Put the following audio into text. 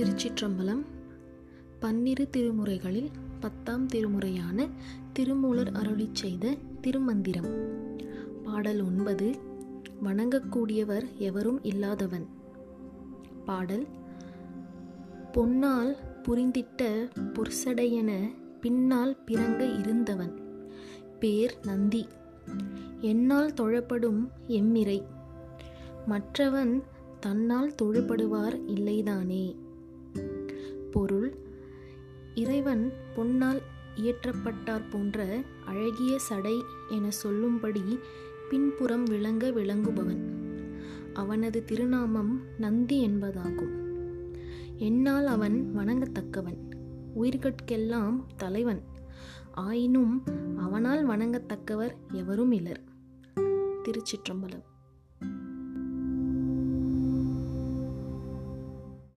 திருச்சிற்றம்பலம் பன்னிரு திருமுறைகளில் பத்தாம் திருமுறையான திருமூலர் அருளிச் செய்த திருமந்திரம். பாடல் ஒன்பது வணங்கக்கூடியவர் எவரும் இல்லாதவன். பாடல் பொன்னால் புரிந்திட்ட பொற்சடையென பின்னால் பிறங்க இருந்தவன். பேர் நந்தி. என்னால் தொழப்படும் எம்மிரை மற்றவன் தன்னால் தொழுபடுவார் இல்லைதானே. இறைவன் பொன்னால் இயற்றப்பட்டார் போன்ற அழகிய சடை என சொல்லும்படி பின்புறம் விளங்க விளங்குபவன். அவனது திருநாமம் நந்தி என்பதாகும். என்னால் அவன் வணங்கத்தக்கவன். உயிர்கட்கெல்லாம் தலைவன். ஆயினும் அவனால் வணங்கத்தக்கவர் எவரும் இலர் திருச்சிற்றம்பலம்.